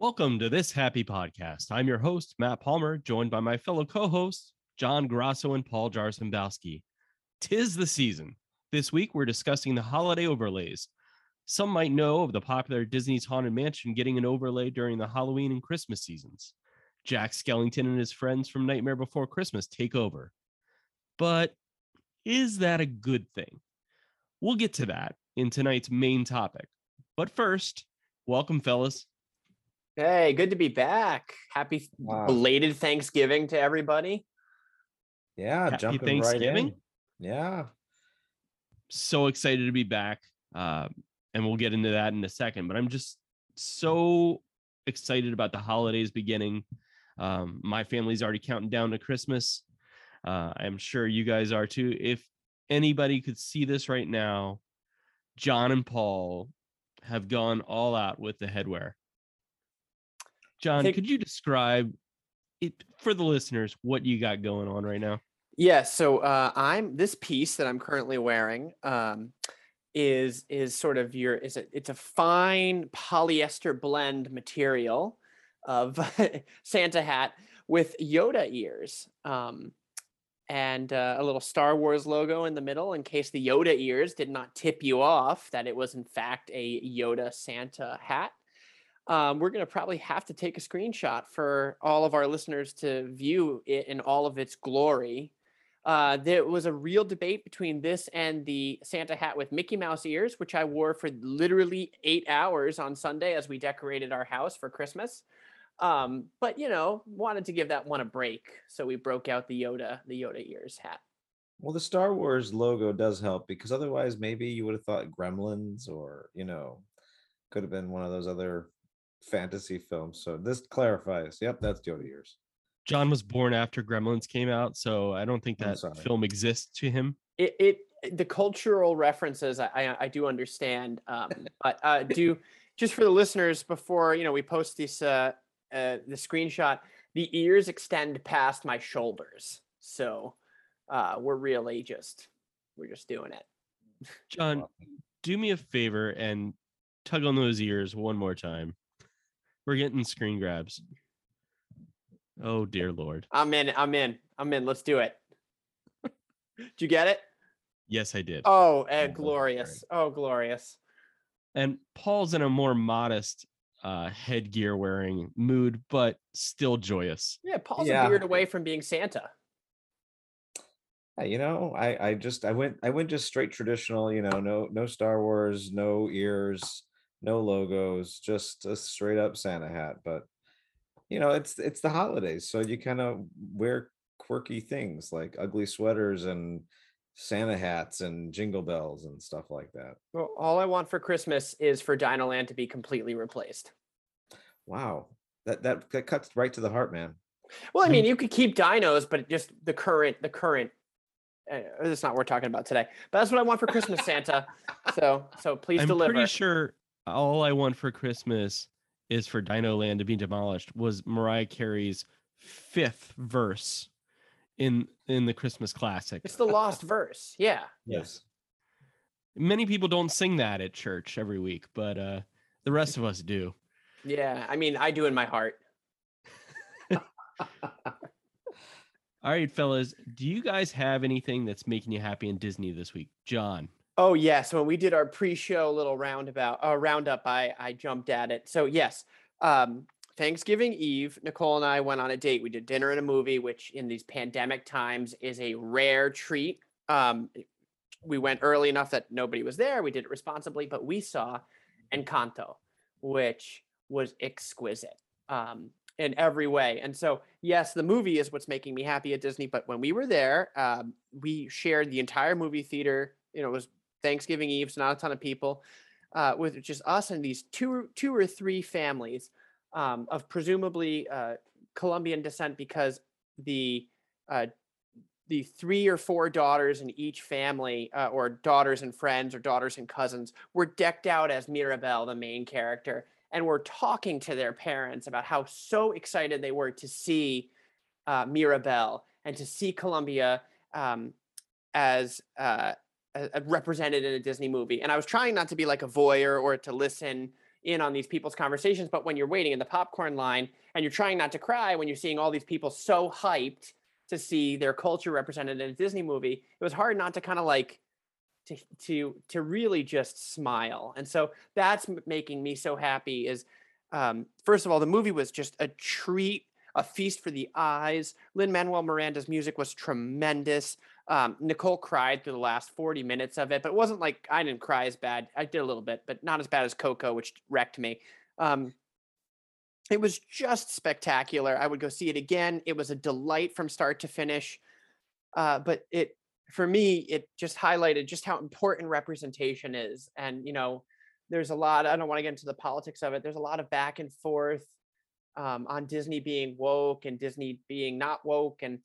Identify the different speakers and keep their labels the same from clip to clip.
Speaker 1: Welcome to this happy podcast. I'm your host, Matt Palmer, joined by my fellow co hosts, John Grasso and Paul Jarzembowski. Tis the season. This week, we're discussing the holiday overlays. Some might know of the popular Disney's Haunted Mansion getting an overlay during the Halloween and Christmas seasons. Jack Skellington and his friends from Nightmare Before Christmas take over. But is that a good thing? We'll get to that in tonight's main topic. But first, welcome, fellas.
Speaker 2: Hey, good to be back. Happy
Speaker 3: Wow.
Speaker 2: belated Thanksgiving to everybody.
Speaker 3: Yeah,
Speaker 1: Happy
Speaker 3: jumping right
Speaker 1: Thanksgiving.
Speaker 3: in. Yeah.
Speaker 1: so excited to be back. Uh, and we'll get into that in a second. But I'm just so excited about the holidays beginning. Um, my family's already counting down to Christmas. Uh, I'm sure you guys are too. If anybody could see this right now, John and Paul have gone all out with the headwear. John,
Speaker 2: think-
Speaker 1: could you describe it for the listeners what you got going on right now?
Speaker 2: Yeah, so uh, I'm this piece that I'm currently wearing um, is is sort of your is it it's a fine polyester blend material of Santa hat with Yoda ears. Um, and uh, a little Star Wars logo in the middle in case the Yoda ears did not tip you off that it was in fact a Yoda Santa hat. Um, we're going to probably have to take a screenshot for all of our listeners to view it in all of its glory. Uh, there was a real debate between this and the Santa hat with Mickey Mouse ears, which I wore for literally eight hours on Sunday as we decorated our house for Christmas. Um, but you know, wanted to give that one a break, so we broke out the Yoda, the Yoda ears hat.
Speaker 3: Well, the Star Wars logo does help because otherwise, maybe you would have thought Gremlins or, you know, could have been one of those other fantasy films. So this clarifies. Yep, that's Yoda ears.
Speaker 1: John was born after Gremlins came out, so I don't think that film exists to him.
Speaker 2: It, it the cultural references I, I, I do understand, um, but uh, do just for the listeners before you know we post this uh, uh, the screenshot. The ears extend past my shoulders, so uh, we're really just we're just doing it.
Speaker 1: John, do me a favor and tug on those ears one more time. We're getting screen grabs. Oh dear lord.
Speaker 2: I'm in. I'm in. I'm in. Let's do it. Did you get it?
Speaker 1: Yes, I did.
Speaker 2: Oh,
Speaker 3: Yeah,
Speaker 2: uh, glorious! Oh, glorious!
Speaker 1: And Paul's in a more modest uh headgear wearing mood, but still joyous.
Speaker 2: Yeah, Paul's
Speaker 3: Yeah.
Speaker 2: a beard away from being Santa.
Speaker 3: Yeah, you know, I I just I went I went just straight traditional, you know, no no Star Wars, no ears, no logos, just a straight up Santa hat. But you know, it's it's the holidays, so you kind of wear quirky things like ugly sweaters and Santa hats and jingle bells and stuff like that.
Speaker 2: Well, all I want for Christmas is for Dino Land to be completely replaced.
Speaker 3: Wow. That that that cuts right to the heart, man.
Speaker 2: Well, I mean, you could keep dinos, but just the current, the current. Uh, that's not what we're talking about today. But that's what I want for Christmas, Santa. So, so please
Speaker 1: I'm
Speaker 2: deliver.
Speaker 1: pretty sure all I want for Christmas is for Dino Land to be demolished was Mariah Carey's fifth verse in in the Christmas classic.
Speaker 2: It's the lost verse. Yeah.
Speaker 3: Yes.
Speaker 1: Many people don't sing that at church every week, but uh the rest of us do.
Speaker 2: Yeah. I mean, I do in my heart.
Speaker 1: All right, fellas, do you guys have anything that's making you happy in Disney this week? John.
Speaker 2: Oh yes, when we did our pre-show little roundabout uh, roundup, I I jumped at it. So yes, um, Thanksgiving Eve, Nicole and I went on a date. We did dinner and a movie, which in these pandemic times is a rare treat. Um, we went early enough that nobody was there. We did it responsibly, but we saw Encanto, which was exquisite um, in every way. And so, yes, the movie is what's making me happy at Disney. But when we were there, um, we shared the entire movie theater. You know, it was Thanksgiving Eve, so not a ton of people, uh, with just us and these two, two or three families um, of presumably uh, Colombian descent, because the uh, the three or four daughters in each family, uh, or daughters and friends, or daughters and cousins, were decked out as Mirabel, the main character, and were talking to their parents about how so excited they were to see uh, and to see Colombia um, as uh, a- a- represented in a Disney movie. And I was trying not to be like a voyeur or to listen, in on these people's conversations. But when you're waiting in the popcorn line and you're trying not to cry when you're seeing all these people so hyped to see their culture represented in a Disney movie, it was hard not to kind of like to to to really just smile. And so that's making me so happy. Is um, first of all, the movie was just a treat a feast for the eyes. Lin Manuel Miranda's music was tremendous. Um, Nicole cried through the last 40 minutes of it, but it wasn't like I didn't cry as bad. I did a little bit, but not as bad as Coco, which wrecked me. Um, it was just spectacular. I would go see it again. It was a delight from start to finish. Uh, but it, for me, it just highlighted just how important representation is. And, you know, there's a lot, I don't want to get into the politics of it. There's a lot of back and forth um, on Disney being woke and Disney being not woke, and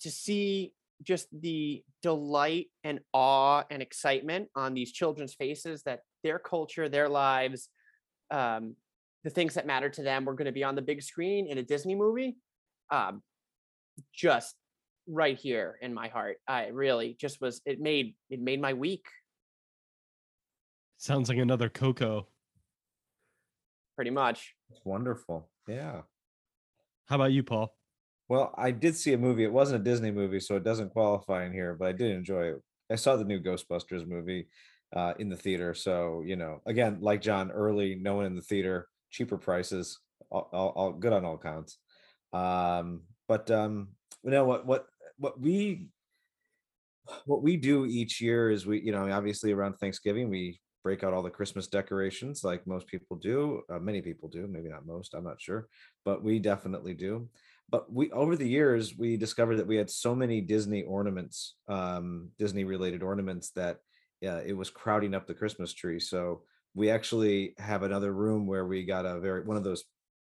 Speaker 2: to see just the delight and awe and excitement on these children's faces that their culture, their lives, um, the things that matter to them were going to be on the big screen in a Disney movie, um, just right here in my heart. I really just was. It made it made my week.
Speaker 1: Sounds like another Coco
Speaker 2: pretty much.
Speaker 3: It's wonderful. Yeah.
Speaker 1: How about you, Paul?
Speaker 3: Well, I did see a movie. It wasn't a Disney movie, so it doesn't qualify in here, but I did enjoy it. I saw the new Ghostbusters movie uh, in the theater. So, you know, again, like John, early, no one in the theater, cheaper prices, all, all, all good on all counts. Um, but um, you know what what what we what we do each year is we, you know, obviously around Thanksgiving, we break out all the Christmas decorations like most people do. Uh, many people do, maybe not most, I'm not sure, but we definitely do. But we over the years we discovered that we had so many Disney ornaments, um, Disney related ornaments that uh, it was crowding up the Christmas tree. So we actually have another room where we got a very one of those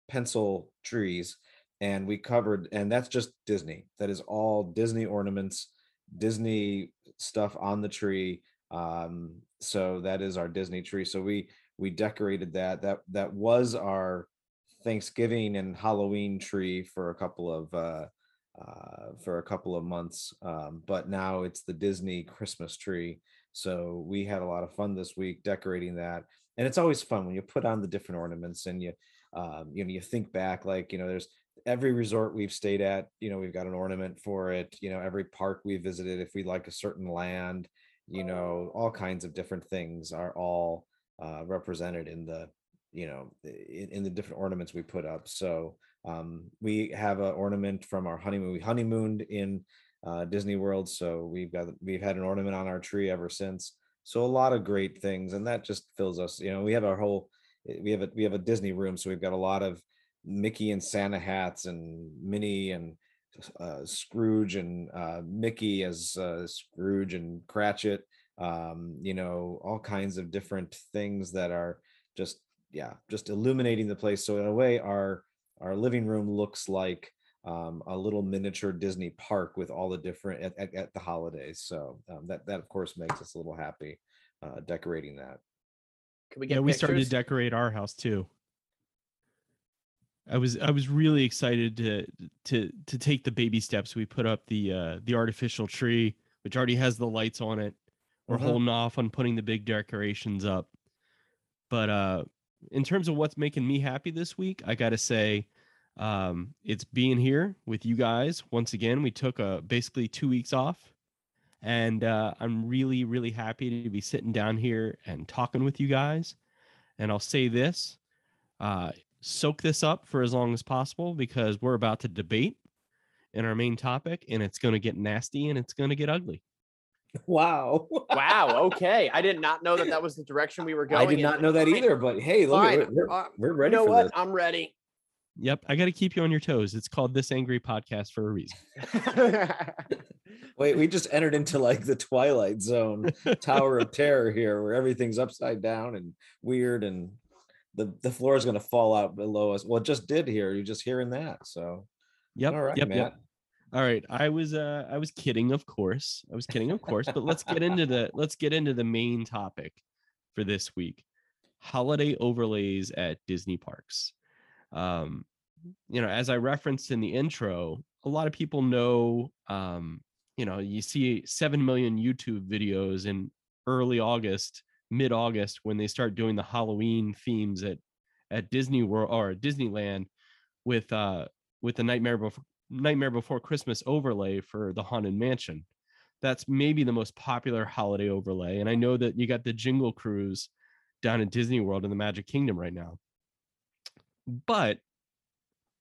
Speaker 3: pencil trees and we covered and that's just Disney. That is all Disney ornaments, Disney stuff on the tree um so that is our disney tree so we we decorated that that that was our thanksgiving and halloween tree for a couple of uh uh for a couple of months um but now it's the disney christmas tree so we had a lot of fun this week decorating that and it's always fun when you put on the different ornaments and you um you know you think back like you know there's every resort we've stayed at you know we've got an ornament for it you know every park we visited if we like a certain land you know all kinds of different things are all uh, represented in the you know in, in, the different ornaments we put up so um, we have an ornament from our honeymoon we honeymooned in uh, disney world so we've got we've had an ornament on our tree ever since so a lot of great things and that just fills us you know we have our whole eh, we have a we have a disney room so we've got a lot of mickey and santa hats and minnie and uh, Scrooge and uh, Mickey as uh, Scrooge and Cratchit. Um, you know, all kinds of different things that are just yeah, just illuminating the place. So in a way, our our living room looks like um, a little miniature Disney park with all the different at, at, at the holidays. So um, that that of course makes us a little happy uh, decorating that.
Speaker 1: Can we get? Yeah, we started to decorate our house too. I was I was really excited to to to take the baby steps. We put up the uh the artificial tree, which already has the lights on it. We're mm-hmm. holding off on putting the big decorations up. But uh in terms of what's making me happy this week, I gotta say, um, it's being here with you guys. Once again, we took a basically two weeks off. And uh, I'm really, really happy to be sitting down here and talking with you guys. And I'll say this uh, soak this up for as long as possible because we're about to debate in our main topic and it's going to get nasty and it's going to get ugly.
Speaker 3: Wow.
Speaker 2: wow. Okay. I did not know that that was the direction we were going.
Speaker 3: I did not know that either, but hey, look, Fine. we're, uh, we're, ready.
Speaker 2: You know what?
Speaker 3: This.
Speaker 2: I'm ready.
Speaker 1: Yep. I got to keep you on your toes. It's called This Angry Podcast for a reason.
Speaker 3: Wait, we just entered into like the Twilight Zone Tower of Terror here where everything's upside down and weird and the the floor is going to fall out below us. Well, it just did here. You're just hearing that. So,
Speaker 1: yep. All right, yep, Matt. Yep. All right. I was uh I was kidding, of course. I was kidding, of course. but let's get into the let's get into the main topic for this week: holiday overlays at Disney parks. Um, you know, as I referenced in the intro, a lot of people know. Um, you know, you see seven million YouTube videos in early August mid-August when they start doing the Halloween themes at at Disney World or Disneyland with uh with the Nightmare Before Nightmare Before Christmas overlay for the Haunted Mansion. That's maybe the most popular holiday overlay. And I know that you got the Jingle Cruise down in Disney World in the Magic Kingdom right now. But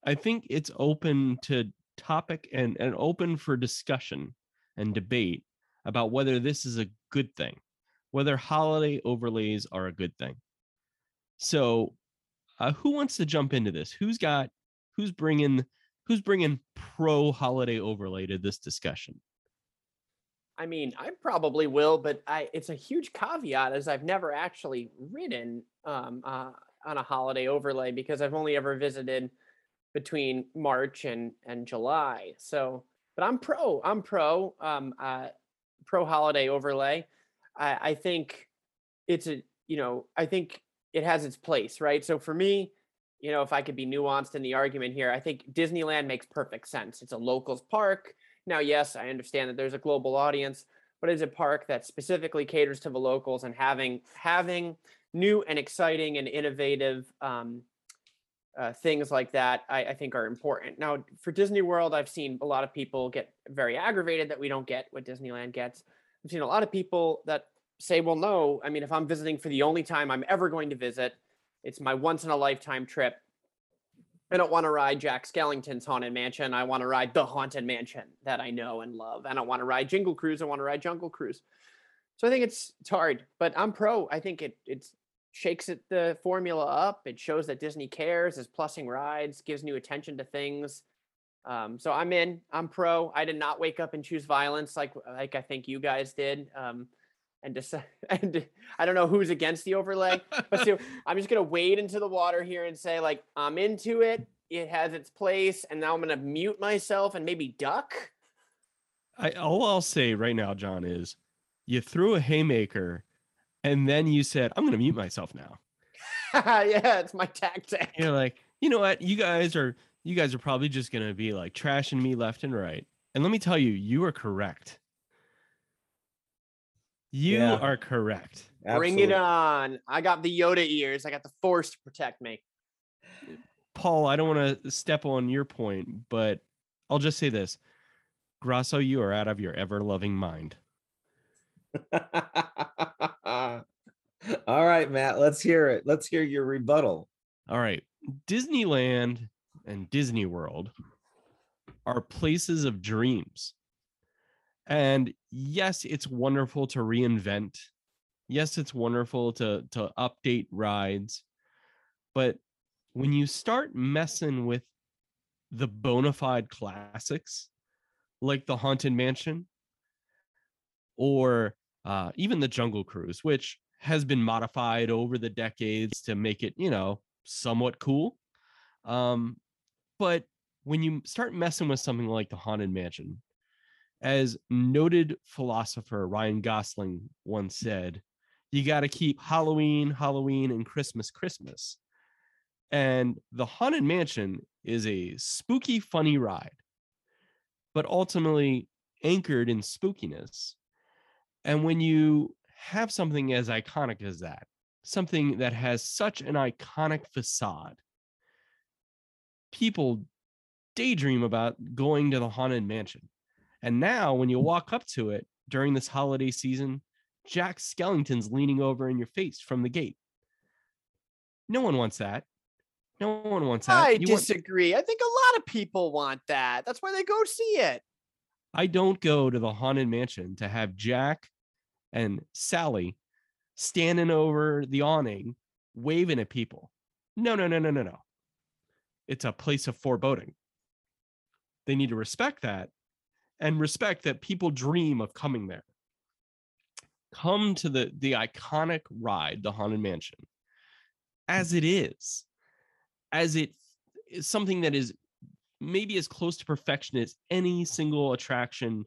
Speaker 1: I think it's open to topic and, and open for discussion and debate about whether this is a good thing, whether holiday overlays are a good thing. So, uh, who wants to jump into this? Who's got who's bringing who's bringing pro holiday overlay to this discussion?
Speaker 2: I mean, I probably will, but I it's a huge caveat as I've never actually ridden um, uh, on a holiday overlay because I've only ever visited between March and and July. So, but I'm pro. I'm pro. Um, uh, pro holiday overlay. I, I think it's a you know I think it has its place, right? So for me, you know, if I could be nuanced in the argument here, I think Disneyland makes perfect sense. It's a locals park. Now, yes, I understand that there's a global audience, but it's a park that specifically caters to the locals and having having new and exciting and innovative um, uh, things like that, I, I, think are important. Now, for Disney World, I've seen a lot of people get very aggravated that we don't get what Disneyland gets. I've seen a lot of people that say, well, no, I mean, if I'm visiting for the only time I'm ever going to visit, it's my once in a lifetime trip. I don't want to ride Jack Skellington's Haunted Mansion. I want to ride the Haunted Mansion that I know and love. I don't want to ride Jingle Cruise. I want to ride Jungle Cruise. So I think it's it's hard, but I'm pro. I think it it's shakes it the formula up. It shows that Disney cares, is plussing rides, gives new attention to things. Um, so I'm in. I'm pro. I did not wake up and choose violence like like I think you guys did. Um, and decide. And I don't know who's against the overlay, but so I'm just gonna wade into the water here and say like I'm into it. It has its place, and now I'm gonna mute myself and maybe duck.
Speaker 1: I all I'll say right now, John, is you threw a haymaker and then you said, I'm to mute myself now.
Speaker 2: yeah, it's my tactic.
Speaker 1: You're like, you know what? You guys are you guys are probably just to be like trashing me left and right. And let me tell you, you are correct. You yeah. are correct.
Speaker 2: Absolutely. Bring it on. I got the Yoda ears. I got the force to protect me.
Speaker 1: Paul, I don't want to step on your point, but I'll just say this. Grasso, you are out of your ever loving mind.
Speaker 3: All right, Matt, let's hear it. Let's hear your rebuttal.
Speaker 1: All right. Disneyland and Disney World are places of dreams. And yes, it's wonderful to reinvent. Yes, it's wonderful to to update rides. But when you start messing with the bona fide classics like the Haunted Mansion or uh, even the Jungle Cruise, which has been modified over the decades to make it, you know, somewhat cool. Um, but when you start messing with something like the Haunted Mansion, as noted philosopher Ryan Gosling once mm. said, you got to keep Halloween, Halloween, and Christmas, Christmas. And the Haunted Mansion is a spooky, funny ride, but ultimately anchored in spookiness and when you have something as iconic as that, something that has such an iconic facade, people daydream about going to the Haunted Mansion. And now, when you walk up to it during this holiday season, Jack Skellington's leaning over in your face from the gate. No one wants that. No one wants that.
Speaker 2: I you disagree. Want... I think a lot of people want that. That's why they go see it.
Speaker 1: I don't go to the haunted mansion to have Jack and Sally standing over the awning waving at people. No, no, no, no, no, no. It's a place of foreboding. They need to respect that and respect that people dream of coming there. Come to the the iconic ride, the Haunted Mansion, as it is, as it is something that is maybe as close to perfection as any single attraction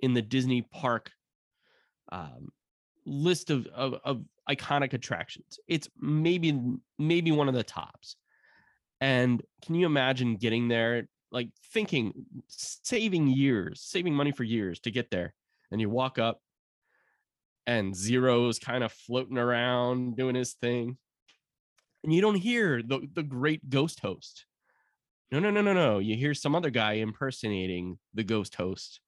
Speaker 1: in the Disney park um, list of, of, of iconic attractions. It's maybe maybe one of the tops. And can you imagine getting there, like thinking, saving years, saving money for years to get there, and you walk up, and Zero's kind of floating around doing his thing. And you don't hear the, the great ghost host. No, no, no, no, no. You hear some other guy impersonating the ghost host,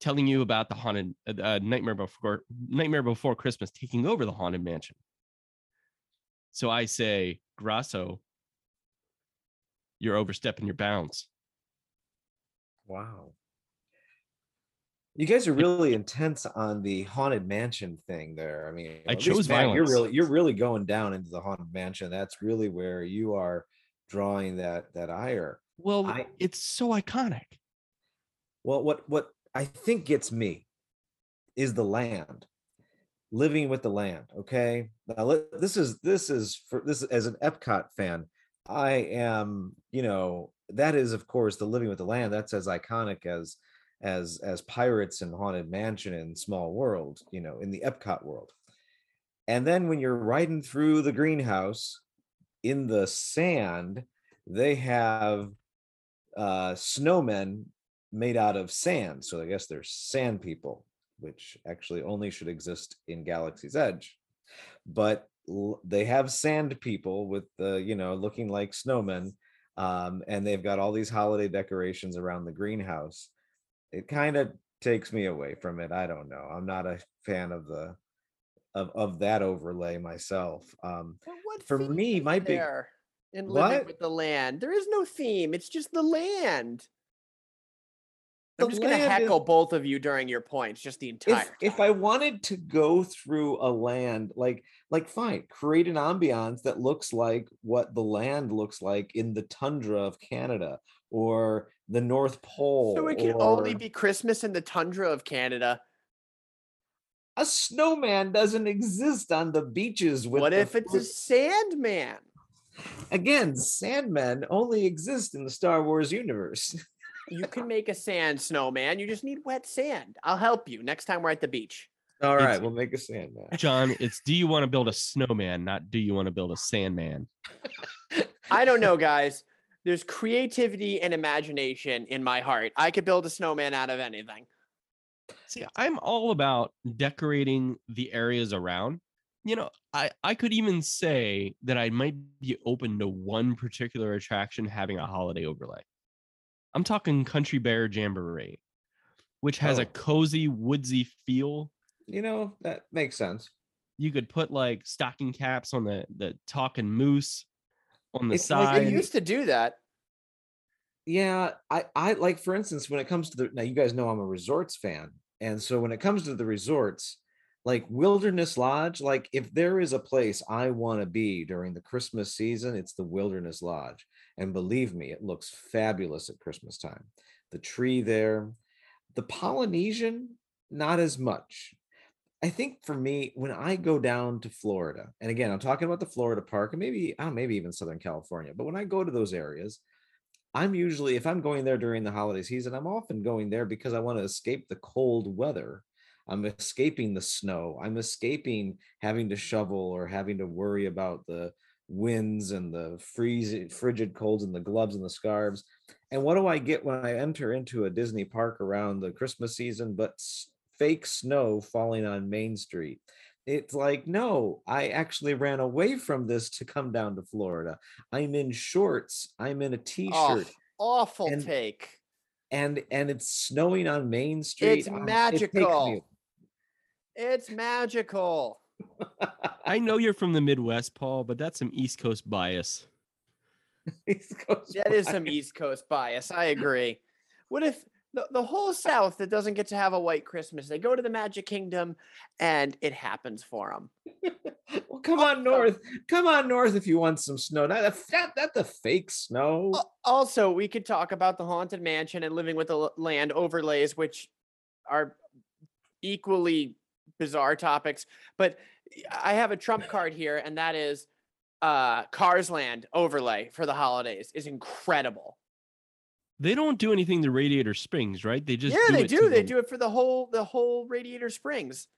Speaker 1: telling you about the haunted uh, uh, Nightmare Before Nightmare Before Christmas taking over the haunted mansion. So I say, Grasso, you're overstepping your bounds.
Speaker 3: Wow. You guys are really intense on the haunted mansion thing there. I mean,
Speaker 1: I chose
Speaker 3: Matt, You're really you're really going down into the haunted mansion. That's really where you are drawing that that ire.
Speaker 1: Well,
Speaker 3: I-
Speaker 1: it's so iconic.
Speaker 3: Well, what what I think gets me is the land. Living with the land. Okay. Now let, this is this is for this as an Epcot fan. I am, you know, that is of course the living with the land. That's as iconic as as as pirates and haunted mansion and small world, you know, in the Epcot world. And then when you're riding through the greenhouse in the sand, they have uh snowmen made out of sand. So I guess they're sand people, which actually only should exist in Galaxy's Edge. But they have sand people with the, you know, looking like snowmen. Um, and they've got all these holiday decorations around the greenhouse. It kind of takes me away from it. I don't know. I'm not a fan of the of, of that overlay myself. Um, For me, my big-
Speaker 2: in living
Speaker 3: What?
Speaker 2: with the land? There is no theme. It's just the land. I'm just gonna
Speaker 3: land is-
Speaker 2: heckle both of you during your points, just the entire.
Speaker 3: if if. I wanted to go through a land like like fine, create an ambiance that looks like what the land looks like in the tundra of Canada or the North Pole.
Speaker 2: so it can only be Christmas in the tundra of Canada.
Speaker 3: a snowman doesn't exist on the beaches with
Speaker 2: What
Speaker 3: the
Speaker 2: if it's a Sandman?
Speaker 3: again sandmen only exist in the Star Wars universe.
Speaker 2: You can make a sand snowman. You just need wet sand. I'll help you next time we're at the beach.
Speaker 3: All right, It's- we'll make a sandman.
Speaker 1: John, it's do you want to build a snowman, not do you want to build a sandman?
Speaker 2: I don't know, guys. There's creativity and imagination in my heart. I could build a snowman out of anything.
Speaker 1: See, I'm all about decorating the areas around. You know, I I could even say that I might be open to one particular attraction having a holiday overlay. I'm talking Country Bear Jamboree, which has a
Speaker 3: Oh.
Speaker 1: cozy, woodsy feel.
Speaker 3: You know, that makes sense.
Speaker 1: You could put like stocking caps on the the talking moose on the
Speaker 3: It's like
Speaker 2: They
Speaker 1: side.
Speaker 2: Used to do that.
Speaker 3: Yeah, I I like for instance when it comes to the now you guys know I'm a resorts fan. And so when it comes to the resorts, like Wilderness Lodge, like if there is a place I want to be during the Christmas season, it's the Wilderness Lodge. And believe me, it looks fabulous at Christmas time. The tree there, the Polynesian, not as much. I think for me, when I go down to Florida, and again, I'm talking about the Florida park and maybe, I maybe even Southern California, but when I go to those areas, I'm usually, if I'm going there during the holiday season, I'm often going there because I want to escape the cold weather. I'm escaping the snow. I'm escaping having to shovel or having to worry about the winds and the freezing, frigid colds and the gloves and the scarves. And what do I get when I enter into a Disney park around the Christmas season but fake snow falling on Main Street? It's like, no, I actually ran away from this to come down to Florida. I'm in shorts, I'm in a
Speaker 2: Oh,
Speaker 3: t-shirt,
Speaker 2: awful
Speaker 3: And-
Speaker 2: take.
Speaker 3: and and it's snowing on Main Street.
Speaker 2: It's
Speaker 3: Um, it
Speaker 2: magical. It's magical.
Speaker 1: I know you're from the Midwest, Paul, but that's some East Coast bias.
Speaker 3: East Coast
Speaker 2: That is some. East Coast bias. I agree. What if the, the whole South that doesn't get to have a white Christmas, they go to the Magic Kingdom and it happens for them?
Speaker 3: Well, come on north. Come on north if you want some snow. Not, the- not, not the fake snow.
Speaker 2: Also, we could talk about the Haunted Mansion and Living with the Land overlays, which are equally bizarre topics. But I have a trump card here, and that is uh Cars Land overlay for the holidays is incredible.
Speaker 1: They don't do anything to Radiator Springs, right? They just
Speaker 2: yeah, they
Speaker 1: it
Speaker 2: do. They
Speaker 1: the-
Speaker 2: do it for the whole the whole Radiator Springs.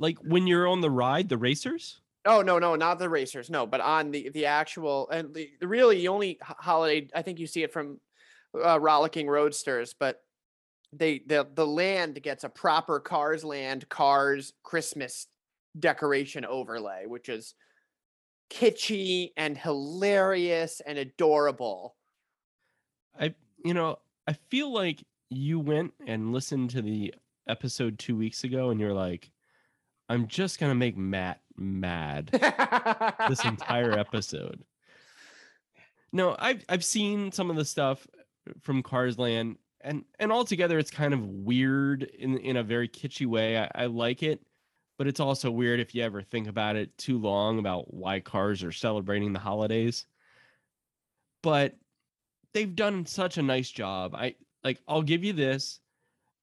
Speaker 1: Like when you're on the ride, the racers.
Speaker 2: Oh no, no, not the racers. No, but on the the actual and the, the really the only holiday I think you see it from uh, Rollicking Roadsters, but they the the land gets a proper Cars Land Cars Christmas decoration overlay, which is kitschy and hilarious and adorable.
Speaker 1: I you know, I feel like you went and listened to the episode 2 weeks ago and you're like I'm just going to make Matt mad this entire episode. No, I've I've seen some of the stuff from Cars Land and and altogether it's kind of weird in in a very kitschy way. I, I like it, but it's also weird if you ever think about it too long about why cars are celebrating the holidays. But they've done such a nice job. I like I'll give you this.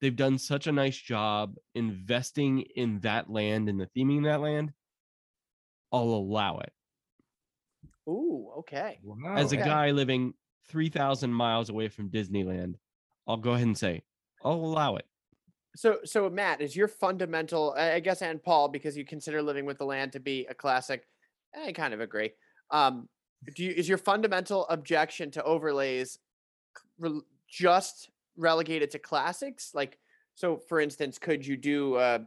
Speaker 1: They've done such a nice job investing in that land and the theming of that land. I'll allow it.
Speaker 2: Ooh, okay.
Speaker 3: Wow.
Speaker 1: As a
Speaker 2: okay.
Speaker 1: guy living 3,000 miles away from Disneyland, I'll go ahead and say, I'll allow it.
Speaker 2: So, so Matt, is your fundamental? I guess, and Paul, because you consider Living with the Land to be a classic, I kind of agree. Um, do you is your fundamental objection to overlays rel- just relegated to classics? Like, so for instance, could you do a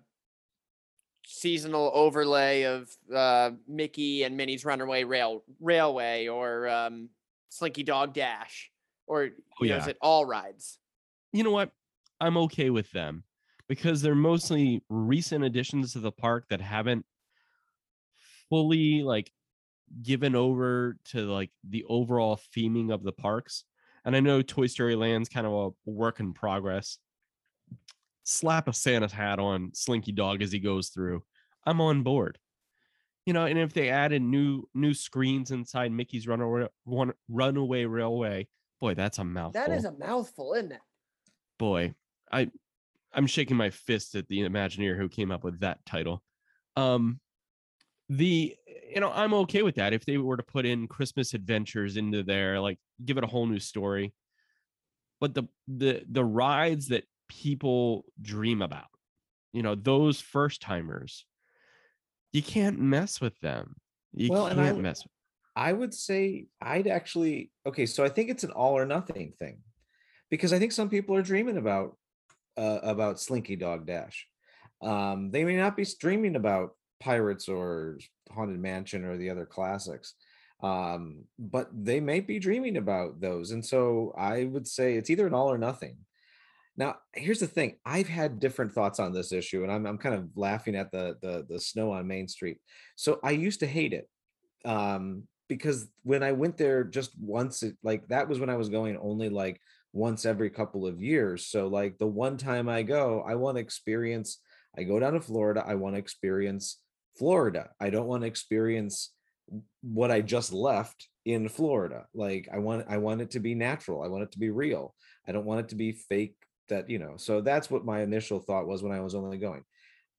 Speaker 2: seasonal overlay of uh, Mickey and Minnie's Runaway Rail Railway or um, Slinky Dog Dash, or
Speaker 1: Oh,
Speaker 2: know, is it all rides?
Speaker 1: You know what? I'm okay with them because they're mostly recent additions to the park that haven't fully like given over to like the overall theming of the parks. And I know Toy Story Land's kind of a work in progress. Slap a Santa's hat on Slinky Dog as he goes through. I'm on board. You know, and if they added new new screens inside Mickey's Runaway Runaway Railway, boy, that's a mouthful
Speaker 2: That is a mouthful, isn't it?
Speaker 1: Boy, I I'm shaking my fist at the Imagineer who came up with that title. Um the you know, I'm okay with that if they were to put in Christmas adventures into there, like give it a whole new story. But the the the rides that people dream about, you know, those first timers, you can't mess with them. You
Speaker 3: Well,
Speaker 1: can't
Speaker 3: w-
Speaker 1: mess with
Speaker 3: I would say I'd actually okay. So I think it's an all or nothing thing, because I think some people are dreaming about uh, about Slinky Dog Dash. Um, they may not be dreaming about Pirates or Haunted Mansion or the other classics, um, but they may be dreaming about those. And so I would say it's either an all or nothing. Now, here's the thing: I've had different thoughts on this issue, and I'm I'm kind of laughing at the the the snow on Main Street. So I used to hate it um because when i went there just once it, like that was when i was going only like once every couple of years so like the one time i go i want to experience i go down to florida i want to experience florida. I don't want to experience what i just left in florida like i want i want it to be natural i want it to be real. I don't want it to be fake that you know so that's what my initial thought was when i was only going.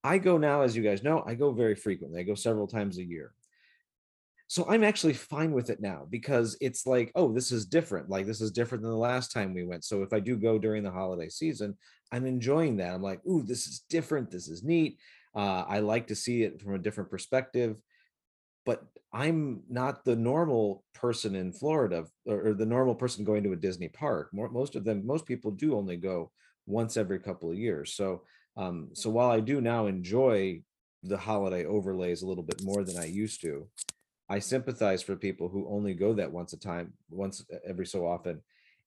Speaker 3: I go now as you guys know i go very frequently i go several times a year so i'm actually fine with it now because it's like oh this is different like this is different than the last time we went. So if i do go during the holiday season i'm enjoying that. I'm like ooh this is different this is neat uh, i like to see it from a different perspective. But i'm not the normal person in florida or, the normal person going to a disney park. Most of them most people do only go once every couple of years. So um, so while i do now enjoy the holiday overlays a little bit more than i used to I sympathize for people who only go that once a time, once e- every so often.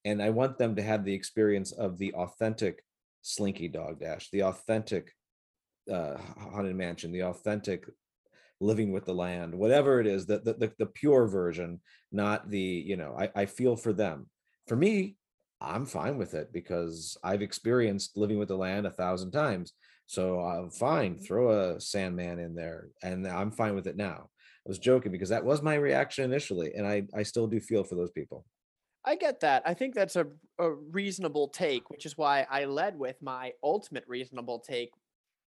Speaker 3: And I want them to have the experience of the authentic Slinky Dog Dash, the authentic uh, Haunted Mansion, the authentic living with the land, whatever it is, the, the, the, the pure version, not the, you know, I, I feel for them. For me, I'm fine with it because I've experienced living with the land a thousand times. So I'm fine, throw a Sandman in there, and I'm fine with it now. I was joking because that was my reaction initially, and I I still do feel for those people.
Speaker 2: I get that. I think that's a, a reasonable take, which is why I led with my ultimate reasonable take.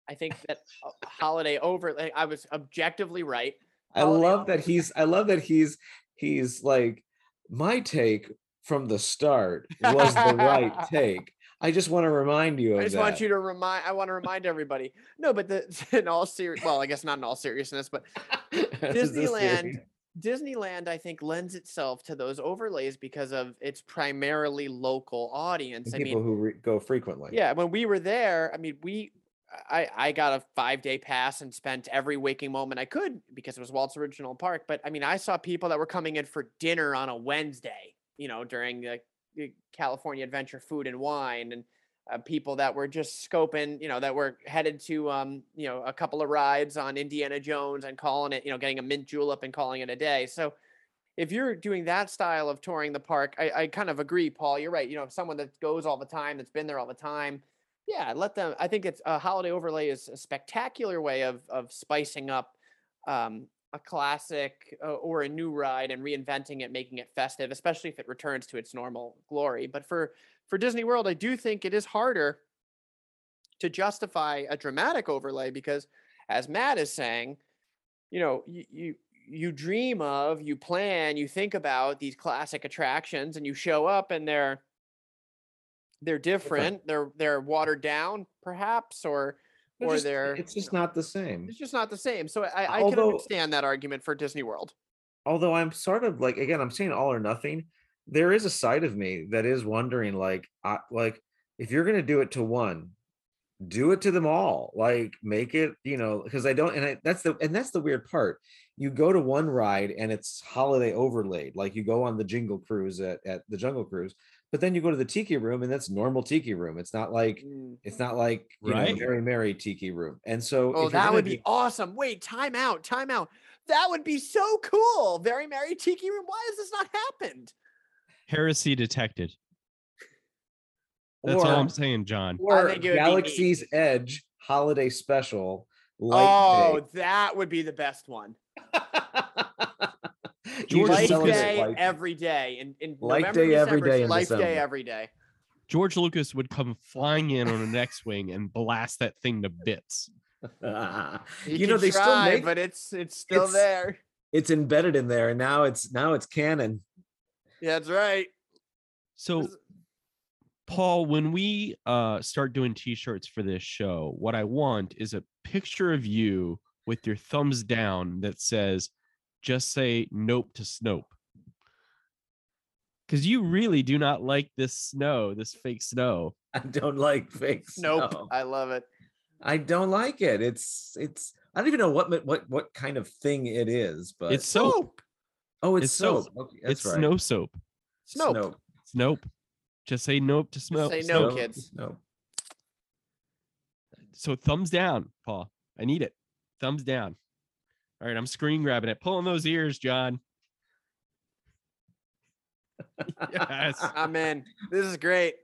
Speaker 2: I think that uh, holiday over. like, I was objectively right.
Speaker 3: I
Speaker 2: Holiday
Speaker 3: love that he's I love that he's he's like my take from the start was the right take. I just want to remind you of
Speaker 2: I just
Speaker 3: that.
Speaker 2: want you to remind. I want to remind everybody. No, but the in all serious. Well, I guess not in all seriousness, but Disneyland. Disneyland, I think, lends itself to those overlays because of its primarily local audience.
Speaker 3: And
Speaker 2: I
Speaker 3: people
Speaker 2: mean,
Speaker 3: who re- go frequently.
Speaker 2: yeah, when we were there, I mean, we, I, I got a five day pass and spent every waking moment I could because it was Walt's Original Park. But I mean, I saw people that were coming in for dinner on a Wednesday, you know, during the California Adventure Food and Wine, and uh, people that were just scoping, you know, that were headed to, um, you know, a couple of rides on Indiana Jones and calling it, you know, getting a mint julep and calling it a day. So if you're doing that style of touring the park, I, I kind of agree, Paul. You're right. You know, someone that goes all the time, that's been there all the time. Yeah, let them. I think it's a holiday overlay is a spectacular way of of spicing up um, a classic uh, or a new ride and reinventing it, making it festive, especially if it returns to its normal glory. But for for Disney World, I do think it is harder to justify a dramatic overlay because, as Matt is saying, you know, you, you you dream of, you plan, you think about these classic attractions, and you show up and they're they're different. They're they're watered down, perhaps, or
Speaker 3: They're
Speaker 2: or
Speaker 3: just-
Speaker 2: they're
Speaker 3: it's just
Speaker 2: you know,
Speaker 3: not the same.
Speaker 2: it's just not the same. So I, I can understand that argument for Disney World.
Speaker 3: although I'm sort of like again, I'm saying all or nothing. There is a side of me that is wondering, like, I, like if you're gonna do it to one, do it to them all. Like, make it, you know, because I don't, and I, that's the and that's the weird part. You go to one ride and it's holiday overlaid, like you go on the Jingle Cruise at at the Jungle Cruise, but then you go to the Tiki Room and that's normal Tiki Room. It's not like
Speaker 2: Mm.
Speaker 3: it's not like you
Speaker 1: Right.
Speaker 3: know Merry Merry Tiki Room. And so,
Speaker 2: Oh, that would
Speaker 3: do-
Speaker 2: be awesome. Wait, time out, time out. That would be so cool. Very Merry Tiki Room. Why has this not happened?
Speaker 1: Heresy detected. That's all I'm saying, John.
Speaker 3: or
Speaker 2: think it would be neat.
Speaker 3: Galaxy's Edge holiday special. Light
Speaker 2: oh,
Speaker 3: Day.
Speaker 2: that would be the best one.
Speaker 3: You
Speaker 1: George
Speaker 2: Life
Speaker 3: celebrate
Speaker 2: Day
Speaker 3: life.
Speaker 2: every day. In, in
Speaker 3: Life
Speaker 2: November,
Speaker 3: Day every
Speaker 2: December,
Speaker 3: day in
Speaker 2: Life
Speaker 3: December.
Speaker 2: Day every day.
Speaker 1: George Lucas would come flying in on an X-wing and blast that thing to bits.
Speaker 2: You,
Speaker 3: you know
Speaker 2: can
Speaker 3: they still
Speaker 2: try,
Speaker 3: make
Speaker 2: but it's it's still
Speaker 3: it's-
Speaker 2: there.
Speaker 3: it's embedded in there, and now it's now it's canon.
Speaker 2: Yeah, that's right.
Speaker 1: So, Paul, when we uh, start doing T-shirts for this show, what I want is a picture of you with your thumbs down that says, "Just say nope to Snope." Because you really do not like this snow, this fake snow.
Speaker 3: I don't like fake snow. Nope.
Speaker 2: I love it.
Speaker 3: I don't like it. It's it's. I don't even know what what what kind of thing it is, but
Speaker 1: It's soap.
Speaker 2: Soap.
Speaker 3: oh, it's,
Speaker 1: it's soap.
Speaker 3: soap. Okay,
Speaker 1: it's
Speaker 3: right.
Speaker 1: snow soap.
Speaker 2: Snope.
Speaker 3: Snope.
Speaker 1: It's nope. Just say nope to snow.
Speaker 2: say no,
Speaker 1: Snope.
Speaker 2: kids.
Speaker 3: No.
Speaker 1: So thumbs down, Paul. I need it. Thumbs down. All right, I'm screen grabbing it. Pulling those ears, John. yes.
Speaker 2: I'm in. This is great.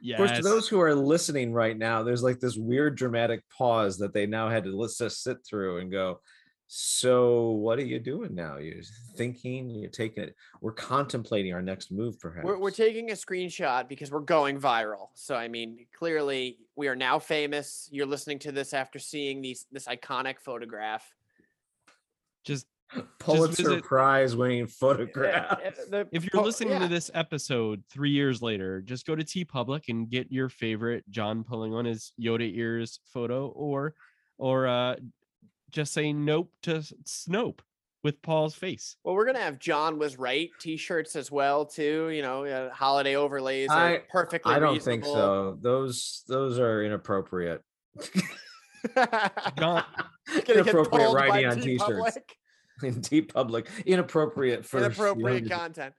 Speaker 1: Yes.
Speaker 3: Of course, to those who are listening right now, there's like this weird dramatic pause that they now had to let's just sit through and go. So, what are you doing now? You're thinking, you're taking it. We're contemplating our next move, perhaps.
Speaker 2: We're, we're taking a screenshot because we're going viral. So I mean, clearly we are now famous. You're listening to this after seeing these this iconic photograph.
Speaker 1: just
Speaker 3: Pulitzer
Speaker 1: visit-
Speaker 3: Prize winning photograph.
Speaker 1: if you're
Speaker 2: po-
Speaker 1: listening
Speaker 2: yeah.
Speaker 1: to this episode three years later, just go to TeePublic and get your favorite John pulling on his Yoda ears photo, or or uh just say nope to Snope with Paul's face.
Speaker 2: Well, we're gonna have John was right T-shirts as well too. You know, uh, holiday overlays are
Speaker 3: I-
Speaker 2: perfectly.
Speaker 3: I don't think so. Those those are inappropriate.
Speaker 1: John,
Speaker 2: Gonna get
Speaker 3: inappropriate writing on
Speaker 2: T
Speaker 3: t-shirts
Speaker 2: Public.
Speaker 3: in deep public. Inappropriate for
Speaker 2: Inappropriate
Speaker 3: Yoda.
Speaker 2: content.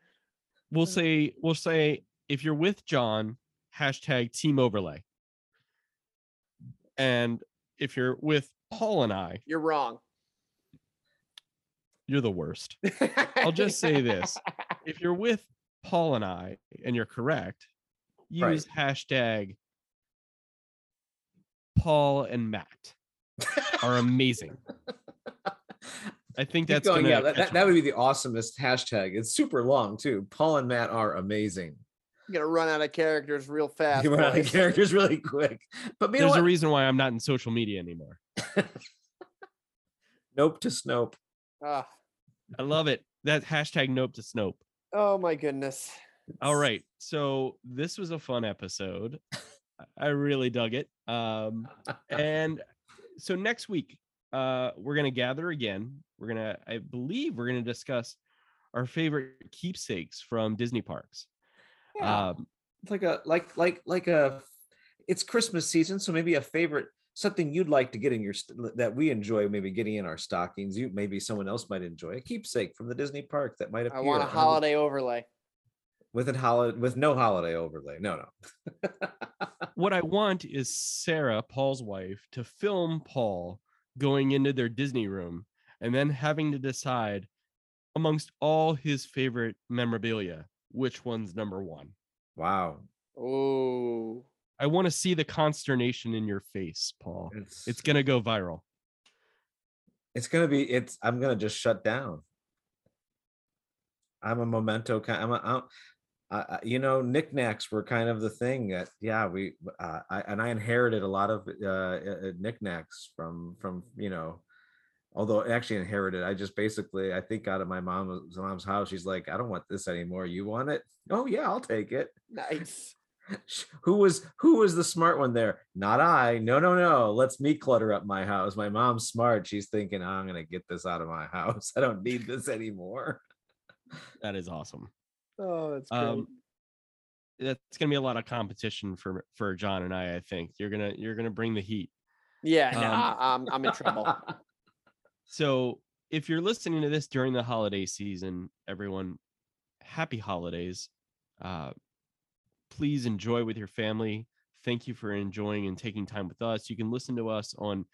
Speaker 1: we'll say we'll say if you're with John, hashtag team overlay. And if you're with Paul and I,
Speaker 2: You're wrong.
Speaker 1: you're the worst. I'll just say this. If you're with Paul and I and you're correct,
Speaker 3: Right.
Speaker 1: use hashtag Paul and Matt are amazing. I think
Speaker 3: Keep
Speaker 1: that's
Speaker 3: going.
Speaker 1: gonna
Speaker 3: Yeah, that, that, that would be the awesomest hashtag. It's super long too. Paul and Matt are amazing.
Speaker 2: You're gonna run out of characters real fast.
Speaker 3: You run out of characters really quick. But you know
Speaker 1: There's a reason why I'm not in social media anymore.
Speaker 3: Nope to Snope.
Speaker 2: Ah,
Speaker 1: I love it. That hashtag nope to Snope.
Speaker 2: oh my goodness.
Speaker 1: All right. So this was a fun episode. I- I really dug it. Um, and so next week, uh, we're gonna gather again. We're gonna, I believe, we're gonna discuss our favorite keepsakes from Disney parks.
Speaker 3: Yeah.
Speaker 1: Um,
Speaker 3: It's like a like like like a it's Christmas season, so maybe a favorite something you'd like to get in your that we enjoy maybe getting in our stockings. You maybe someone else might enjoy a keepsake from the Disney park that might appear.
Speaker 2: I want a holiday overlay.
Speaker 3: with a holiday with no holiday overlay. No, no.
Speaker 1: what I want is Sarah, Paul's wife, to film Paul going into their Disney room and then having to decide amongst all his favorite memorabilia which one's number one.
Speaker 3: wow.
Speaker 2: Oh,
Speaker 1: I want to see the consternation in your face, Paul.
Speaker 3: It's
Speaker 1: It's gonna go viral.
Speaker 3: it's gonna be it's i'm gonna just shut down i'm a memento kind i'm a I- you know knickknacks were kind of the thing that yeah we uh, I, and i inherited a lot of uh, uh knickknacks from from you know although actually inherited i just basically i think out of my mom's mom's house she's like i don't want this anymore. You want it? Oh yeah i'll take it.
Speaker 2: Nice.
Speaker 3: who was who was the smart one there? Not i. No no no. Let's me clutter up my house. My mom's smart. She's thinking i'm gonna get this out of my house. I don't need this anymore
Speaker 1: That is awesome.
Speaker 2: Oh, that's great.
Speaker 1: Um, That's gonna be a lot of competition for for John and I. I think you're gonna you're gonna bring the heat.
Speaker 2: yeah,
Speaker 1: um,
Speaker 2: nah, I'm I'm in trouble.
Speaker 1: So if you're listening to this during the holiday season, everyone, happy holidays. Uh, please enjoy with your family. Thank you for enjoying and taking time with us. You can listen to us on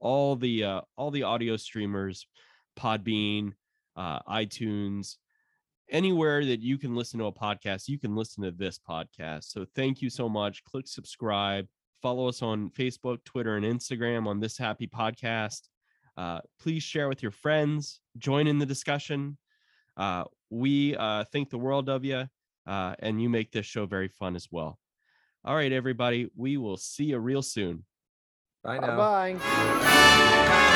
Speaker 1: all the uh, all the audio streamers, Podbean, uh, iTunes, anywhere that you can listen to a podcast. You can listen to this podcast. So thank you so much. Click subscribe. Follow us on Facebook, Twitter, and Instagram on this happy podcast. Uh, please share with your friends. Join in the discussion. Uh, we uh, think the world of you, uh, and you make this show very fun as well. All right, everybody. We will see you real soon.
Speaker 3: bye
Speaker 2: Bye
Speaker 3: now
Speaker 2: bye.